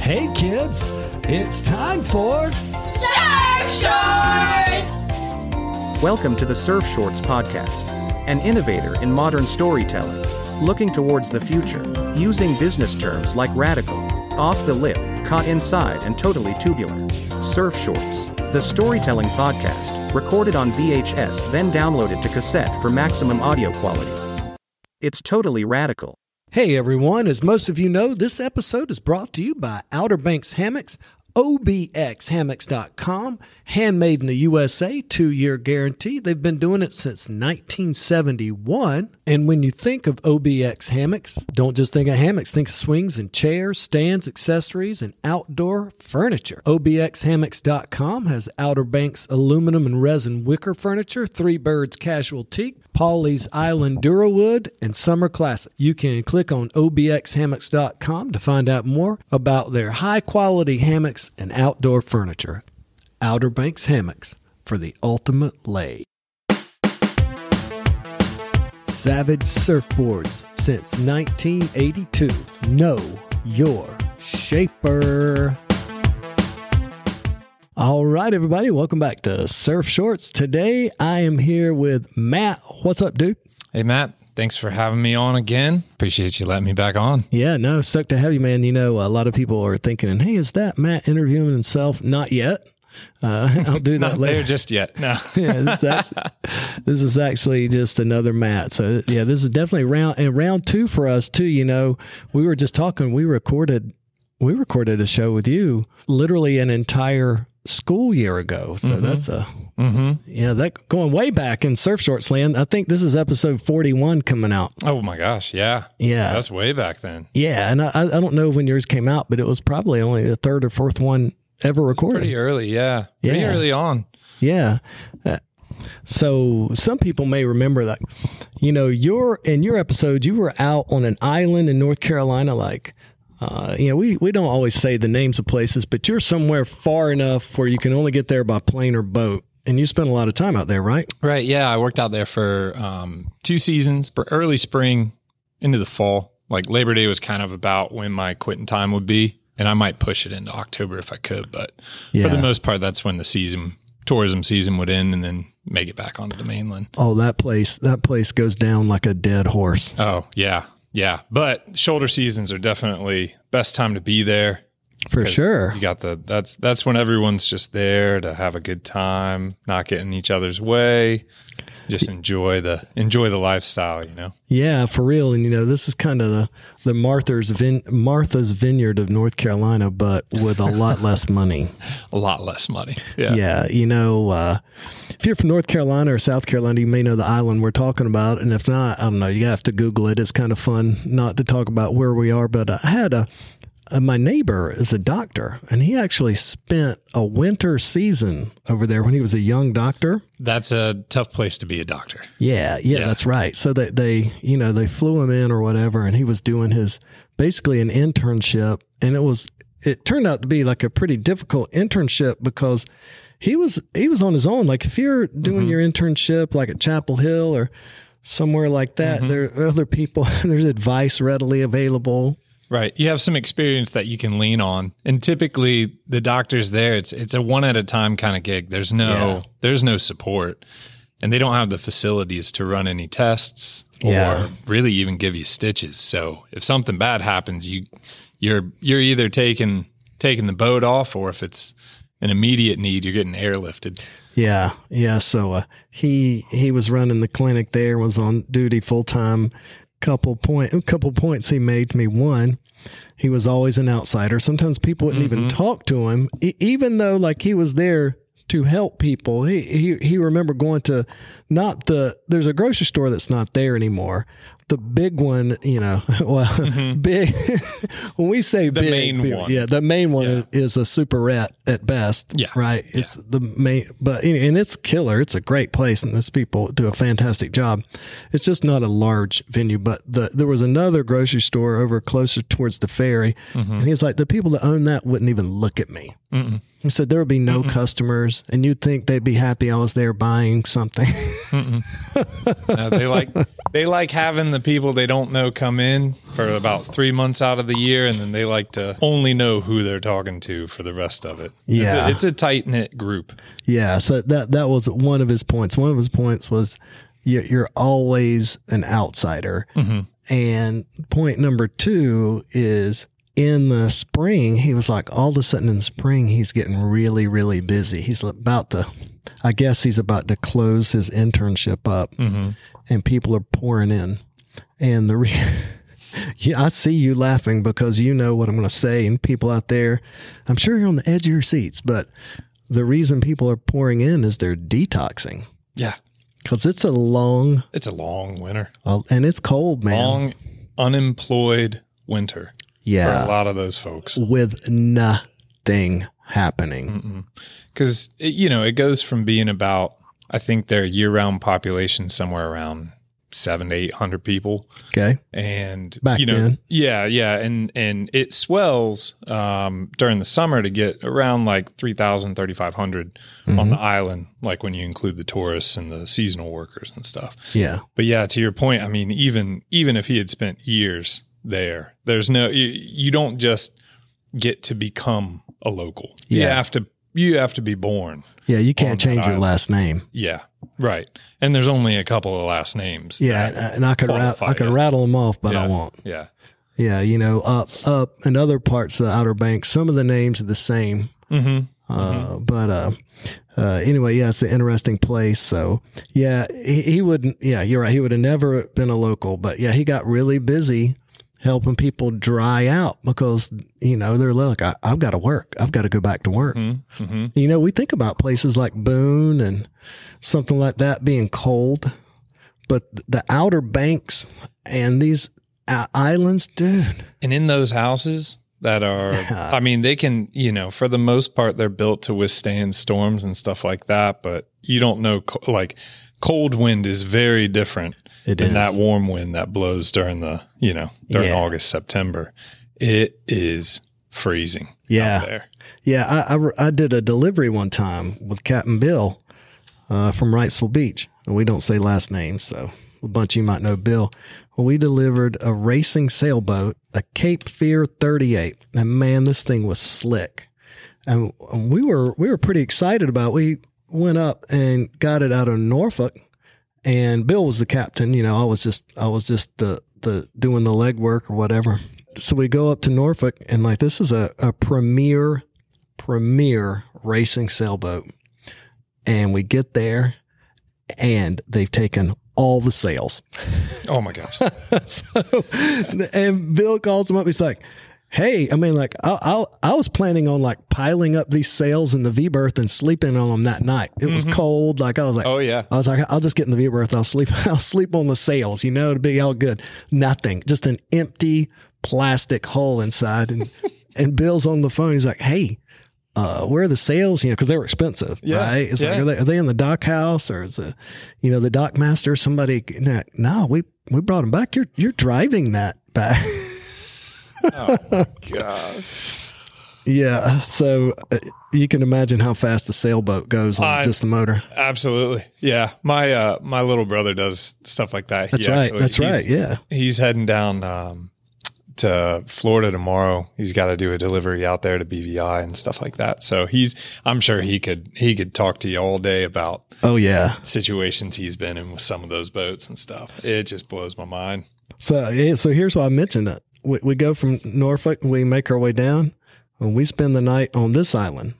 Hey kids, it's time for Surf Shorts! Welcome to the Surf Shorts Podcast, an innovator in modern storytelling, looking towards the future, using business terms like radical, off the lip, caught inside, and totally tubular. Surf Shorts, the storytelling podcast, recorded on VHS, then downloaded to cassette for maximum audio quality. It's totally radical. Hey everyone, as most of you know, this episode is brought to you by Outer Banks Hammocks, obxhammocks.com, handmade in the USA, two year guarantee. They've been doing it since 1971. And when you think of OBX hammocks, don't just think of hammocks, think swings and chairs, stands, accessories, and outdoor furniture. OBXhammocks.com has Outer Banks aluminum and resin wicker furniture, Three Birds casual teak, Pawleys Island Durawood, and Summer Classic. You can click on obxhammocks.com to find out more about their high quality hammocks and outdoor furniture. Outer Banks Hammocks for the ultimate lay. Savage Surfboards since 1982. Know your shaper. All right, everybody, welcome back to Surf Shorts. Today I am here with Matt. What's up, dude? Hey, Matt. Thanks for having me on again. Appreciate you letting me back on. Yeah, no, stoked to have you, man. You know, a lot of people are thinking, hey, is that Matt interviewing himself? Not yet. Uh, I'll do that Not later. there just yet. No. yeah, this is, actually, this is actually just another Matt. So yeah, this is definitely round and round two for us too. You know, we were just talking. We recorded we recorded a show with you literally an entire school year ago. So that's a hmm yeah that going way back in surf shorts land. I think this is episode forty one coming out. Oh my gosh. Yeah. Yeah. That's way back then. Yeah, and I, I don't know when yours came out, but it was probably only the third or fourth one ever recorded. Pretty early. Yeah. Pretty early on. Yeah. Uh, so some people may remember that, you know, your in your episode, you were out on an island in North Carolina, like, uh, you know, we, we don't always say the names of places, but you're somewhere far enough where you can only get there by plane or boat. And you spent a lot of time out there, right? Right. Yeah. I worked out there for um, two seasons, for early spring into the fall. Like Labor Day was kind of about when my quitting time would be. And I might push it into October if I could. But Yeah. for the most part, that's when the season, tourism season would end and then make it back onto the mainland. Oh, that place, that place goes down like a dead horse. Oh, yeah. Yeah. But shoulder seasons are definitely best time to be there. For sure. You got the that's that's when everyone's just there to have a good time, not get in each other's way, just enjoy the enjoy the lifestyle, you know. Yeah, for real. And you know, this is kind of the the Martha's Vin, Martha's Vineyard of North Carolina, but with a lot less money. A lot less money. Yeah. Yeah, you know, uh, if you're from North Carolina or South Carolina, you may know the island we're talking about, and if not, I don't know. You have to Google it. It's kind of fun not to talk about where we are, but I had a. Uh, my neighbor is a doctor, and he actually spent a winter season over there when he was a young doctor. That's a tough place to be a doctor. Yeah, yeah, Yeah. that's right. So they, they, you know, they flew him in or whatever, and he was doing his basically an internship, and it was it turned out to be like a pretty difficult internship because he was he was on his own. Like if you're doing your internship like at Chapel Hill or somewhere like that, there are other people. There's advice readily available. Right. You have some experience that you can lean on. And typically the doctors there, it's it's a one at a time kind of gig. There's no Yeah. there's no support. And they don't have the facilities to run any tests or Yeah. really even give you stitches. So if something bad happens, you you're you're either taking taking the boat off or if it's an immediate need, you're getting airlifted. Yeah, yeah. So uh, he he was running the clinic there, was on duty full time. Couple point, a couple points he made me. One, he was always an outsider. Sometimes people wouldn't even mm-hmm. talk to him, e- even though like he was there to help people. He he he remember going to not the there's a grocery store that's not there anymore. The big one, you know, well, big. when we say The big, main big- one. yeah, the main one Yeah. is a superette at best. Yeah. right. It's the main, but and it's killer. It's a great place, and those people do a fantastic job. It's just not a large venue, but the there was another grocery store over closer towards the ferry, and he's like, the people that own that wouldn't even look at me. Mm-mm. He said there would be no customers, and you'd think they'd be happy I was there buying something. Uh, they like they like having the the people they don't know come in for about three months out of the year, and then they like to only know who they're talking to for the rest of it. Yeah. it's a, it's a tight knit group. Yeah, so that that was one of his points. One of his points was you- you're always an outsider. Mm-hmm. And point number two is in the spring, he was like, all of a sudden in the spring, he's getting really, really busy. He's about to, I guess he's about to close his internship up, mm-hmm. and people are pouring in. And the re- yeah, I see you laughing because you know what I'm going to say, and people out there, I'm sure you're on the edge of your seats, but the reason people are pouring in is they're detoxing Yeah, because it's a long it's a long winter, uh, and it's cold, man. long unemployed winter Yeah. a lot of those folks. with nothing happening. because you know it goes from being about I think their year-round population somewhere around seven to eight hundred people, Okay, and Back you know, then. yeah, yeah, and and it swells um, during the summer to get around like 3,000, 3,500 Mm-hmm. on the island, like when you include the tourists and the seasonal workers and stuff. yeah, But yeah, to your point, I mean, even even if he had spent years there, there's no you, you don't just get to become a local. You Yeah. have to you have to be born. yeah. You can't change your island. last name. Yeah, right. And there's only a couple of last names. Yeah, and I could qualify I could rattle them off, but yeah. I won't. Yeah, Yeah, you know, up up and other parts of the Outer Banks, some of the names are the same. hmm Uh, But uh, uh, anyway, yeah, it's an interesting place. So yeah, he, he wouldn't. Yeah, you're right. He would have never been a local. But yeah, he got really busy helping people dry out because you know they're like, I, I've got to work. I've got to go back to work. hmm You know, we think about places like Boone and something like that being cold, but the Outer Banks and these uh, islands, dude. And in those houses that are, I mean, they can, you know, for the most part, they're built to withstand storms and stuff like that. But you don't know, like, cold wind is very different It than is. that warm wind that blows during the, you know, during Yeah. August, September. It is freezing. Yeah. out there. Yeah, I, I, I did a delivery one time with Captain Bill uh, from Wrightsville Beach. And we don't say last names, so a bunch of you might know Bill. Well, we delivered a racing sailboat, a Cape Fear 38. And man, this thing was slick. And we were we were pretty excited about it. We went up and got it out of Norfolk and Bill was the captain, you know, I was just I was just the the doing the legwork or whatever. So we go up to Norfolk and like this is a, a premier premier racing sailboat. And we get there and they've taken all the sails. Oh my gosh. so, and Bill calls him up. He's like, "Hey, I mean, like, I, I, I was planning on like piling up these sails in the V berth and sleeping on them that night. It was cold. Like, I was like, Oh, yeah. I was like, I'll just get in the V berth. I'll sleep. I'll sleep on the sails. You know, to be all good. Nothing. Just an empty plastic hull inside. And and Bill's on the phone. He's like, "Hey." Uh, where are the sails? You know, because they were expensive, Yeah, right? It's like, yeah. are they, are they in the dock house or is the, you know, the dock master? Somebody? No, no, we we brought them back. You're you're driving that back. Gosh. yeah. So uh, you can imagine how fast the sailboat goes on I- just the motor. Absolutely. Yeah. My uh my little brother does stuff like that. That's He right. actually- That's right. Yeah. He's heading down um to Florida tomorrow. He's got to do a delivery out there to BVI and stuff like that. So he's I'm sure he could he could talk to you all day about Oh yeah. situations he's been in with some of those boats and stuff. It just blows my mind. So so here's why I mentioned it. We, we go from Norfolk we make our way down, and we spend the night on this island,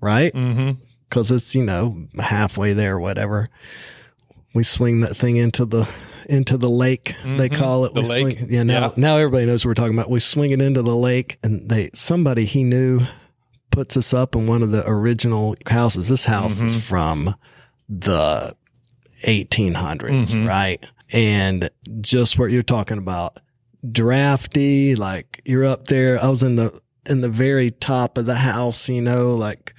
right? Because it's you know halfway there, or whatever. We swing that thing into the into the lake. They call it Mm-hmm. The We lake. Swing, yeah. Now Yeah. now everybody knows what we're talking about. We swing it into the lake, and they somebody he knew puts us up in one of the original houses. This house Mm-hmm. is from the 1800s, right? And just what you're talking about, drafty, like you're up there. I was in the in the very top of the house, you know, like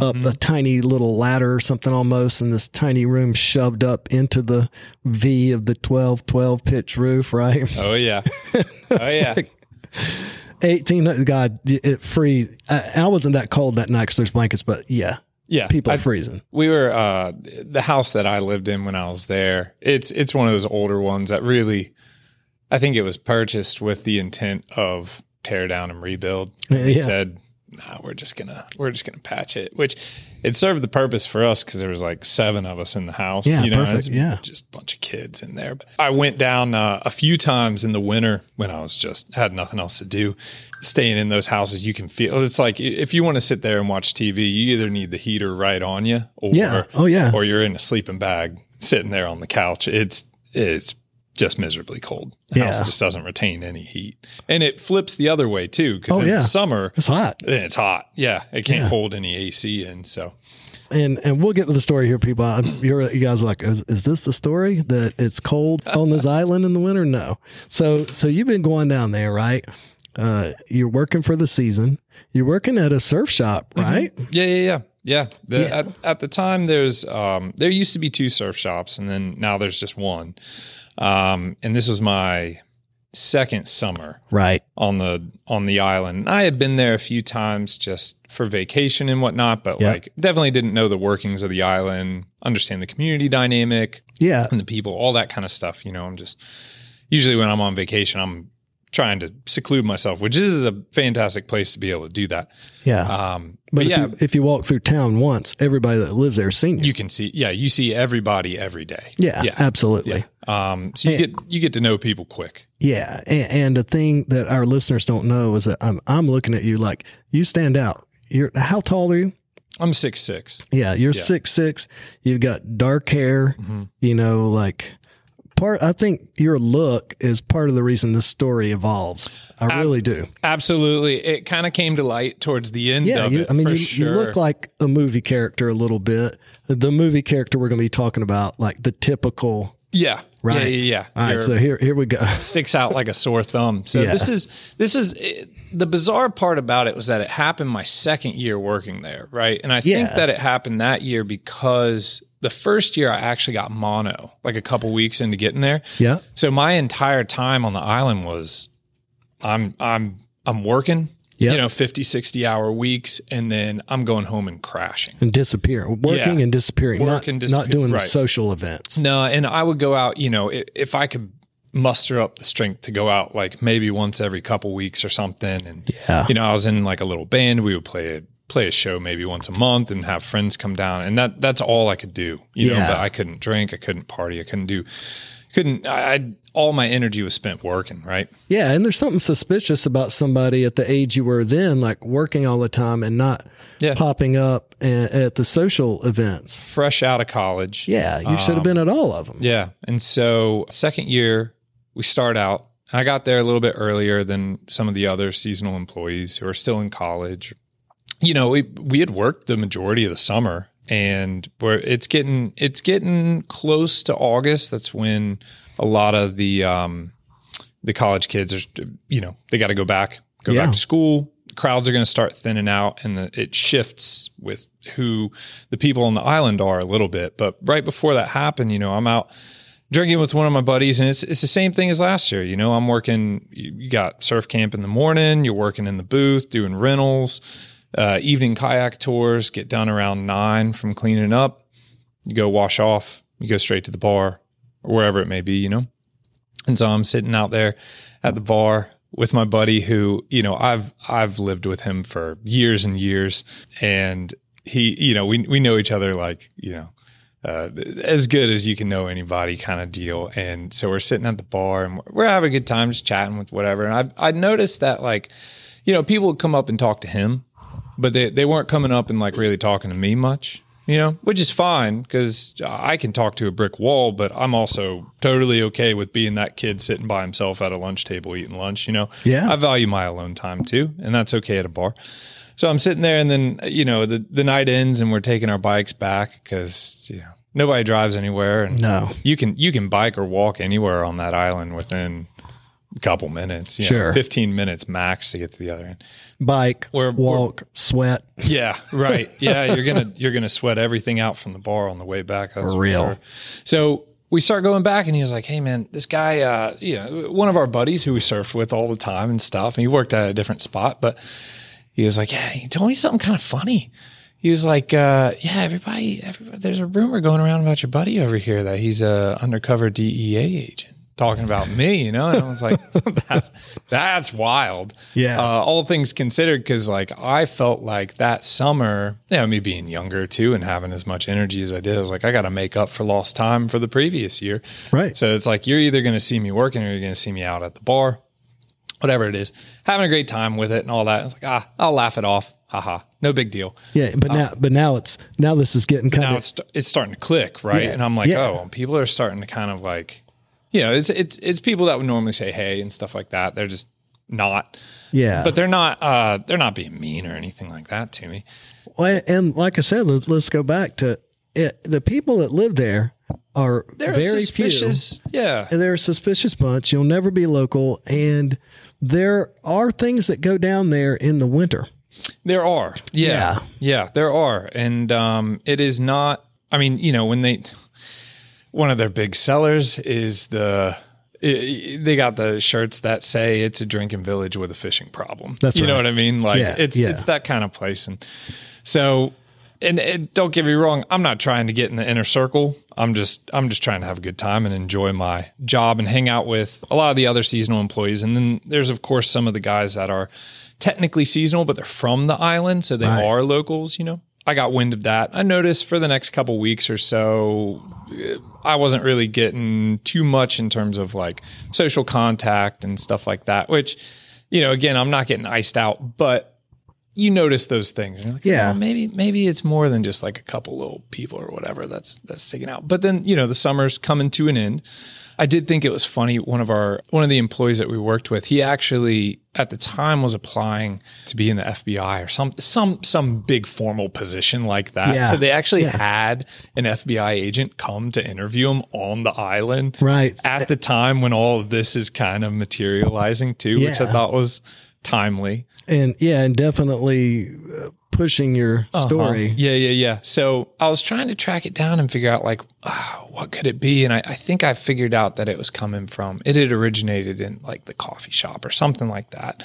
up a tiny little ladder or something almost in this tiny room shoved up into the V of the 12 12 pitch roof, right? Oh yeah. Oh yeah. 18 God, it free. I, I wasn't that cold that night because there's blankets, but yeah, Yeah. people I- are freezing. we were uh the house that I lived in when I was there. It's it's one of those older ones that really I think it was purchased with the intent of tear down and rebuild. They Yeah. said, "No, we're just gonna we're just gonna patch it," which it served the purpose for us because there was like seven of us in the house. Yeah, you know, perfect, yeah. just a bunch of kids in there. But I went down uh, a few times in the winter when I was just had nothing else to do. Staying in those houses, you can feel it's like if you want to sit there and watch TV, you either need the heater right on you, or Yeah. Oh, yeah. or you're in a sleeping bag sitting there on the couch. It's it's just miserably cold. The Yeah. house just doesn't retain any heat, and it flips the other way too. Because Oh, in yeah. the summer, It's hot. it's hot. Yeah, it can't Yeah. hold any AC in. So And and we'll get to the story here, people. I, you're, you guys are like, is, is this the story that it's cold on this island in the winter? No. So so you've been going down there, right? Uh, you're working for the season. You're working at a surf shop, right? yeah, yeah, yeah, yeah. The, Yeah. At, at the time, there's um, there used to be two surf shops, and then now there's just one. Um, and this was my second summer Right. on the on the island. I had been there a few times just for vacation and whatnot, but Yeah. like definitely didn't know the workings of the island, understand the community dynamic Yeah. and the people, all that kind of stuff. You know, I'm just usually when I'm on vacation, I'm trying to seclude myself, which is a fantastic place to be able to do that. Yeah. Um, but but if, yeah, you, if you walk through town once, everybody that lives there seen you. you can see, yeah, you see everybody every day. yeah, yeah, absolutely. Um, so you Yeah. get you get to know people quick. Yeah, and, and the thing that our listeners don't know is that I'm I'm looking at you like you stand out. You're how tall are you? I'm six six. Yeah, you're Yeah. six six. You've got dark hair. You know, like part. I think your look is part of the reason this story evolves. I really do. Absolutely, it kind of came to light towards the end. Yeah, of you, it, I mean, you, sure. you look like a movie character a little bit. The movie character we're going to be talking about, like the typical. Yeah. Right. Yeah. Yeah. yeah. All right, You're- so here here we go. sticks out like a sore thumb. So Yeah. this is this is it, the bizarre part about it was that it happened my second year working there, right? And I think that it happened that year because the first year I actually got mono, like a couple weeks into getting there. Yeah, So my entire time on the island was I'm I'm I'm working, Yeah. you know, 50 60 hour weeks and then I'm going home and crashing. and disappear, working Yeah. and disappearing, Work not and not disappear, doing the social events. No, and I would go out, you know, if, if I could muster up the strength to go out like maybe once every couple weeks or something. And, Yeah. you know, I was in like a little band. We would play a, play a show maybe once a month and have friends come down. And that, that's all I could do, you know, but I couldn't drink. I couldn't party. I couldn't do, couldn't, I, I all my energy was spent working. Right. Yeah, and there's something suspicious about somebody at the age you were then, like working all the time and not Yeah. popping up a- at the social events. Fresh out of college. Yeah, you should have um, been at all of them. Yeah. And so second year, we start out. I got there a little bit earlier than some of the other seasonal employees who are still in college. You know, we we had worked the majority of the summer and we're it's getting it's getting close to August. That's when a lot of the um the college kids are you know, they got to go back, go Yeah. back to school. Crowds are going to start thinning out and the, it shifts with who the people on the island are a little bit. But right before that happened, you know, I'm out drinking with one of my buddies and it's it's the same thing as last year you know i'm working you got surf camp in the morning you're working in the booth doing rentals uh, evening kayak tours get done around nine from cleaning up you go wash off you go straight to the bar or wherever it may be you know and so i'm sitting out there at the bar with my buddy who you know i've i've lived with him for years and years and he you know we we know each other like you know uh, as good as you can know anybody kind of deal. And so we're sitting at the bar and we're having a good time just chatting with whatever. And I I noticed that like, you know, people would come up and talk to him, but they, they weren't coming up and like really talking to me much, you know, which is fine because I can talk to a brick wall, but I'm also totally okay with being that kid sitting by himself at a lunch table eating lunch, you know. Yeah. I value my alone time too, and that's okay at a bar. So I'm sitting there, and then you know the the night ends, and we're taking our bikes back because you know nobody drives anywhere, and No. you can you can bike or walk anywhere on that island within couple minutes, you know, Sure. 15 minutes max to get to the other end. Bike, Or- walk, sweat. Yeah, right. Yeah, you're gonna you're gonna sweat everything out from the bar on the way back. That's For real. So we start going back, and he was like, "Hey, man, this guy, uh, you know, one of our buddies who we surfed with all the time and stuff, and he worked at a different spot, but he was like, yeah, he told me something kind of funny." He was like, uh, "Yeah, everybody, everybody, there's a rumor going around about your buddy over here that he's a undercover DEA agent." Talking about me, you know? And I was like, that's that's wild. Yeah. Uh, all things considered, because like I felt like that summer, you know, me being younger too and having as much energy as I did, I was like, I got to make up for lost time for the previous year. Right. So it's like you're either going to see me working or you're going to see me out at the bar, whatever it is, having a great time with it and all that. I was like, ah, I'll laugh it off. Haha, no big deal. Yeah, but now, but now it's now this is getting kind Now of it's it's starting to click, right? Yeah, And I'm like, yeah. oh, people are starting to kind of like, you know, it's it's it's people that would normally say hey and stuff like that. They're just not, yeah. but they're not uh they're not being mean or anything like that to me. Well, and like I said, let's, let's go back to it. The people that live there are They're very suspicious. Yeah. And They're a suspicious bunch. You'll never be local, and there are things that go down there in the winter. There are. Yeah. Yeah. Yeah, there are. And um it is not I mean, you know, when they one of their big sellers is the they got the shirts that say it's a drinking village with a fishing problem. That's you know what I mean? Like Yeah, it's yeah. it's that kind of place and so and, and don't get me wrong, I'm not trying to get in the inner circle. I'm just I'm just trying to have a good time and enjoy my job and hang out with a lot of the other seasonal employees. And then there's of course some of the guys that are technically seasonal, but they're from the island, so they Right. are locals, you know. I got wind of that. I noticed for the next couple weeks or so, eh, I wasn't really getting too much in terms of like social contact and stuff like that, which, you know, again, I'm not getting iced out, but you notice those things. You're like, Yeah. "Oh, maybe maybe it's more than just like a couple little people or whatever that's that's sticking out. But then you know the summer's coming to an end. I did think it was funny. One of our one of the employees that we worked with, he actually at the time was applying to be in the FBI or some some some big formal position like that. Yeah. So they actually Yeah. had an FBI agent come to interview him on the island Right. at the time when all of this is kind of materializing too, which I thought was timely. and yeah, and definitely uh, pushing your story. Uh-huh. Yeah, yeah, yeah. So I was trying to track it down and figure out like ah, what could it be, and I, I think I figured out that it was coming from it had originated in like the coffee shop or something like that.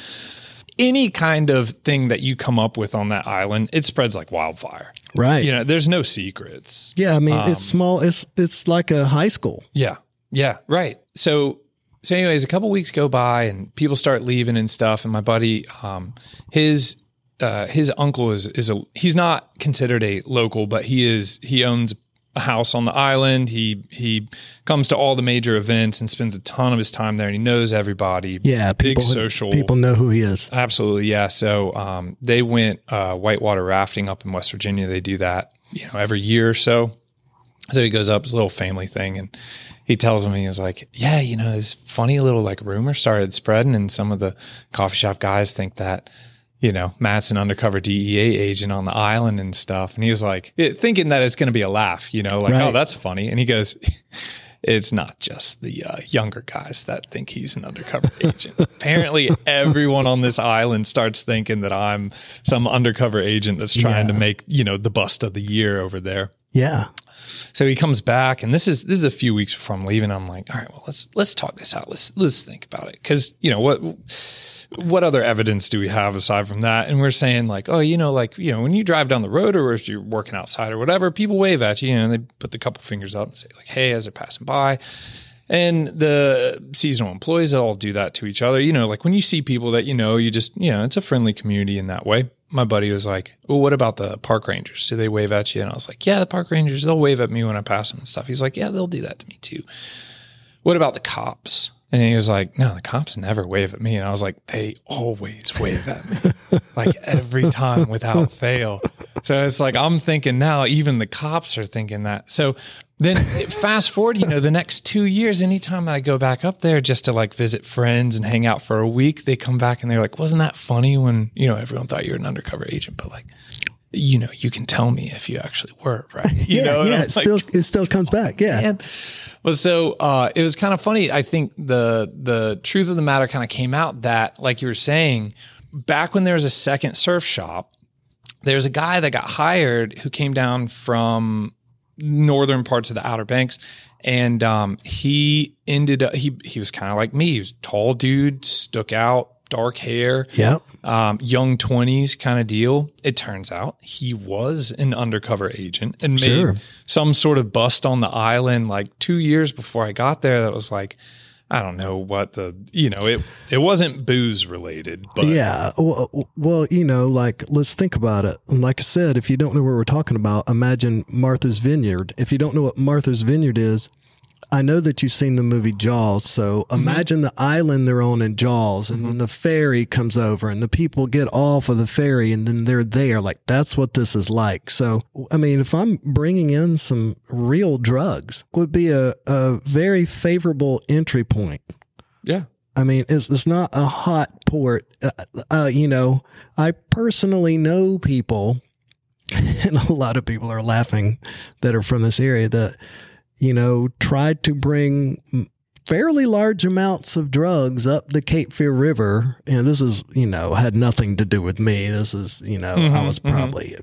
Any kind of thing that you come up with on that island, it spreads like wildfire. Right. You know, there's no secrets. Yeah, I mean Um, it's small. It's it's like a high school. Yeah. Yeah. Right. So, so anyways, a couple weeks go by and people start leaving and stuff. And my buddy, um, his, uh, his uncle is, is a, he's not considered a local, but he is, he owns a house on the island. He, he comes to all the major events and spends a ton of his time there and he knows everybody. Yeah, Big people, social. people know who he is. Absolutely, yeah. So um, they went uh, whitewater rafting up in West Virginia. They do that, you know, every year or so. So he goes up, it's a little family thing, and he tells me he was like, "Yeah, you know, this funny little like rumor started spreading, and some of the coffee shop guys think that." You know, Matt's an undercover DEA agent on the island and stuff. And he was like, it- thinking that it's going to be a laugh, you know, like, Right. oh, that's funny. And he goes, it's not just the uh, younger guys that think he's an undercover agent. Apparently, everyone on this island starts thinking that I'm some undercover agent that's trying to make you know the bust of the year over there. Yeah. So he comes back, and this is this is a few weeks before I'm leaving. I'm like, all right, well let's let's talk this out. Let's let's think about it because you know what what other evidence do we have aside from that? And we're saying like, oh, you know, like you know, when you drive down the road or if you're working outside or whatever, people wave at you. You know, they put the couple fingers up and say like, hey, as they're passing by. And the seasonal employees all do that to each other. You know, like when you see people that you know, you just, you know, it's a friendly community in that way. My buddy was like, Well, what about the park rangers? Do they wave at you? And I was like, Yeah, the park rangers, they'll wave at me when I pass them and stuff. He's like, Yeah, they'll do that to me too. What about the cops? And he was like, No, the cops never wave at me. And I was like, They always wave at me, like every time without fail. So it's like, I'm thinking now, even the cops are thinking that. So then fast forward, you know, the next two years, anytime that I go back up there just to like visit friends and hang out for a week, they come back and they're like, Wasn't that funny when, you know, everyone thought you were an undercover agent, but like, you know, you can tell me if you actually were, right? You yeah, know, yeah. It like, still it still comes back. Yeah. and well, so uh, it was kind of funny. I think the the truth of the matter kind of came out that, like you were saying, back when there was a second surf shop, there's a guy that got hired who came down from northern parts of the Outer Banks, and um, he ended up he he was kind of like me. He was tall dude, stuck out, dark hair Yep. um, young 20s kind of deal. It turns out he was an undercover agent and made Sure. some sort of bust on the island like two years before I got there. That was like, I don't know what the you know it it wasn't booze related, but Yeah. Well, well, you know, like let's think about it. Like I said, if you don't know what we're talking about, imagine Martha's Vineyard. If you don't know what Martha's Vineyard is, I know that you've seen the movie Jaws. So imagine the island they're on in Jaws, and then the ferry comes over, and the people get off of the ferry, and then they're there. Like that's what this is like. So, I mean, if I'm bringing in some real drugs, would be a, a very favorable entry point. yeah, I mean, it's, it's not a hot port. Uh, uh, you know, I personally know people, and a lot of people are laughing that are from this area that, you know, tried to bring fairly large amounts of drugs up the Cape Fear River. And this is, you know, had nothing to do with me. This is, you know, I Mhm, was mhm. probably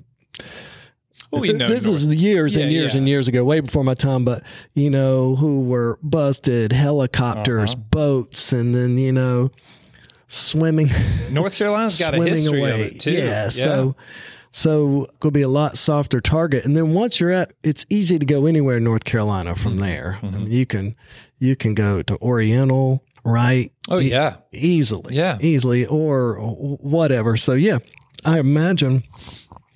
well, we know this North- is years and Yeah, years yeah. and years ago, way before my time. But you know, who were busted, helicopters, Uh-huh. boats, and then you know, swimming, North Carolina's got a history away. of it too. Yeah, so so going to be a lot softer target. And then once you're at, it's easy to go anywhere in North Carolina Mm-hmm. from there. I mean, you can you can go to Oriental, right? oh E- yeah, easily, Yeah. easily, or whatever. So yeah, I imagine.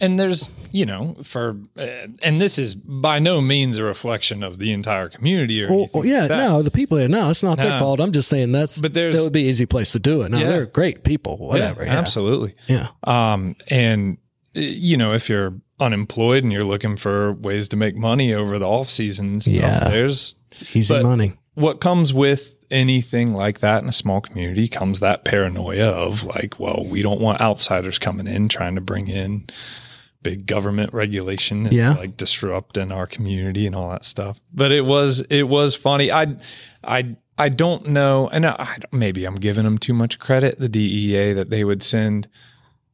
and there's you know for uh, and this is by no means a reflection of the entire community or yeah, like no, the people. Here, no, it's not their fault. I'm just saying that's. But there's- that would be an easy place to do it. No, Yeah. they're great people. Whatever. Yeah, absolutely. Yeah. Um, and you know, if you're unemployed and you're looking for ways to make money over the off season and stuff, Yeah. there's Easy money. what comes with anything like that in a small community comes that paranoia of like, well, we don't want outsiders coming in trying to bring in big government regulation and Yeah. like disrupting our community and all that stuff. But it was it was funny. I I I don't know, and I, I maybe I'm giving them too much credit. The DEA that they would send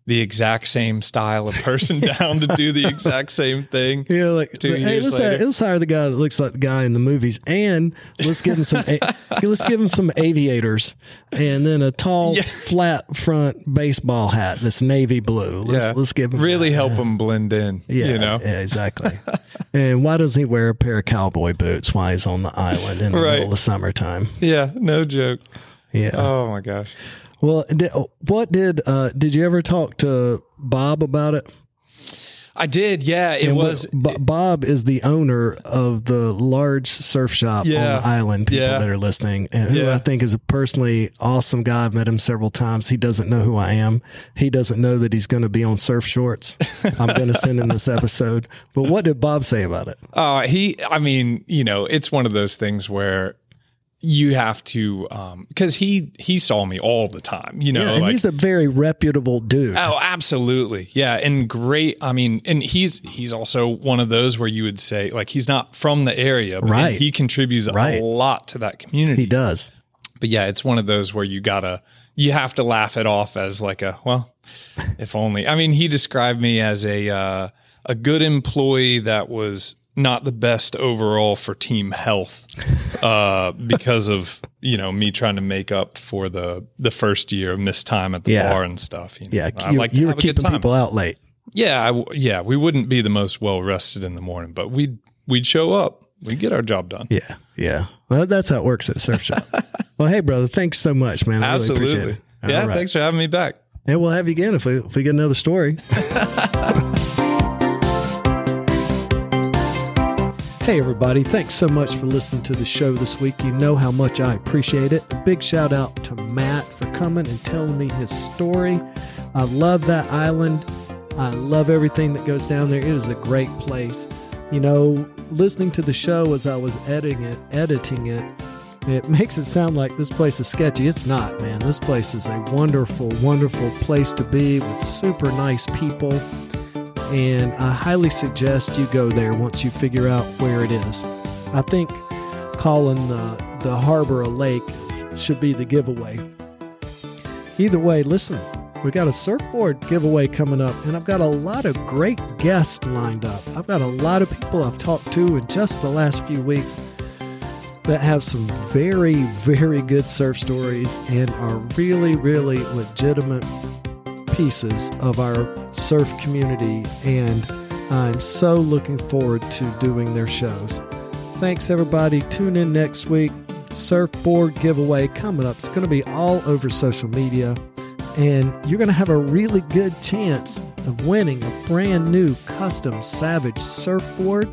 the exact same style of person down to do the exact same thing. Yeah, like Two hey, years let's, later. let's hire the guy that looks like the guy in the movies, and let's give him some. a, let's give him some aviators, and then a tall, Yeah. flat front baseball hat that's navy blue. Let's, yeah, let's give him really that. help him blend in. Yeah, you know, yeah, exactly. and why doesn't he wear a pair of cowboy boots while he's on the island in the Right. middle of summertime? yeah, no joke. Yeah. Oh my gosh. Well, what did uh, did you ever talk to Bob about it? I did, yeah. It And what- was Bo- Bob is the owner of the large surf shop Yeah. on the island. People Yeah. that are listening, and who Yeah. I think is a personally awesome guy. I've met him several times. He doesn't know who I am. He doesn't know that he's going to be on Surf Shorts. I'm going to send him this episode. But what did Bob say about it? uh he I mean, you know, it's one of those things where you have to um because he he saw me all the time, you know, yeah, and like he's a very reputable dude. Oh, absolutely. Yeah. And great. I mean, and he's he's also one of those where you would say, like, he's not from the area, but Right. he contributes Right. a lot to that community. He does. But yeah, it's one of those where you gotta you have to laugh it off as like a well, if only. I mean, he described me as a uh, a good employee that was not the best overall for team health uh, because of you know me trying to make up for the the first year of missed time at the Yeah. bar and stuff. You know? Yeah, I you, like you were keeping people out late. Yeah, I yeah, we wouldn't be the most well rested in the morning, but we'd we'd show up. We'd get our job done. Yeah, yeah. Well, that's how it works at a surf shop. well, hey, brother, thanks so much, man. I really appreciate Absolutely. it. Yeah, right. thanks for having me back. And we'll have you again if we if we get another story. Hey, everybody. Thanks so much for listening to the show this week. You know how much I appreciate it. A big shout out to Matt for coming and telling me his story. I love that island. I love everything that goes down there. It is a great place. You know, listening to the show as I was editing it, editing it, it makes it sound like this place is sketchy. It's not, man. This place is a wonderful, wonderful place to be with super nice people. And I highly suggest you go there once you figure out where it is. I think calling the, the harbor a lake should be the giveaway. Either way, listen, we got a surfboard giveaway coming up, and I've got a lot of great guests lined up. I've got a lot of people I've talked to in just the last few weeks that have some very, very good surf stories and are really, really legitimate pieces of our surf community. And I'm so looking forward to doing their shows. Thanks, everybody. Tune in next week. surfboard giveaway coming up. It's going to be all over social media, and you're going to have a really good chance of winning a brand new custom Savage surfboard,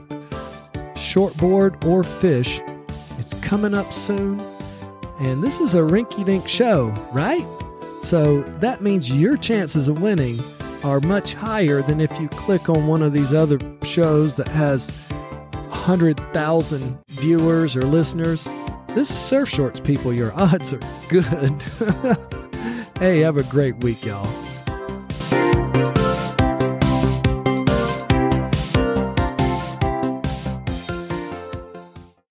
shortboard, or fish. It's coming up soon, and this is a rinky dink show, right? So that means your chances of winning are much higher than if you click on one of these other shows that has 100,000 viewers or listeners. This is Surf Shorts, people. Your odds are good. hey, have a great week, y'all.